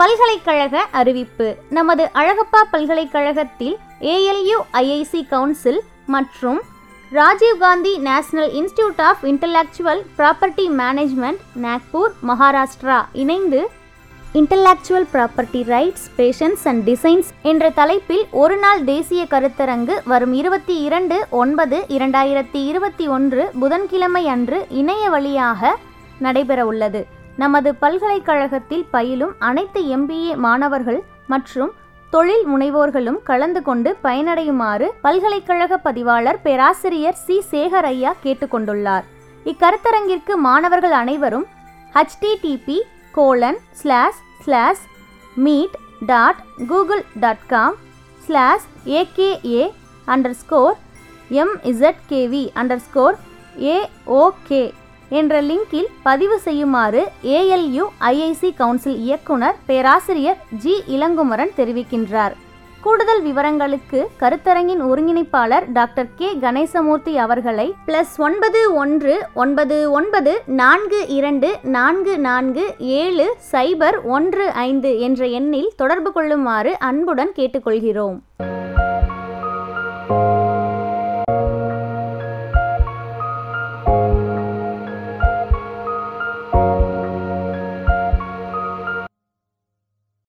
பல்கலைக்கழக அறிவிப்பு. நமது அழகப்பா பல்கலைக்கழகத்தில் ஏஎல்யு ஐஐசி கவுன்சில் மற்றும் Rajiv Gandhi national institute of intellectual property management Nagpur Maharashtra இணைந்து intellectual property rights patents and designs என்ற தலைப்பில் ஒரு நாள் தேசிய கருத்தரங்கு வரும் இருபத்தி இரண்டு ஒன்பது இரண்டாயிரத்தி இருபத்தி ஒன்று புதன்கிழமை அன்று இணைய வழியாக நடைபெறவுள்ளது. நமது பல்கலைக்கழகத்தில் பயிலும் அனைத்து எம்பிஏ மாணவர்கள் மற்றும் தொழில் முனைவோர்களும் கலந்து கொண்டு பயனடையுமாறு பல்கலைக்கழக பதிவாளர் பேராசிரியர் சி. சேகர் ஐயா கேட்டுக்கொண்டுள்ளார். இக்கருத்தரங்கிற்கு மாணவர்கள் அனைவரும் HTTP colon slash slash meet dot Google dot com slash AKA underscore MZKV underscore AOK என்ற லிங்கில் பதிவு செய்யுமாறு ஏஎல்யு ஐஐசி கவுன்சில் இயக்குனர் பேராசிரியர் ஜி இளங்குமரன் தெரிவிக்கின்றார். கூடுதல் விவரங்களுக்கு கருத்தரங்கின் ஒருங்கிணைப்பாளர் டாக்டர் கே கணேசமூர்த்தி அவர்களை பிளஸ் ஒன்பது ஒன்று ஒன்பது ஒன்பது நான்கு இரண்டு நான்கு நான்கு ஏழு சைபர் ஒன்று ஐந்து என்ற எண்ணில் தொடர்பு கொள்ளுமாறு அன்புடன் கேட்டுக்கொள்கிறோம்.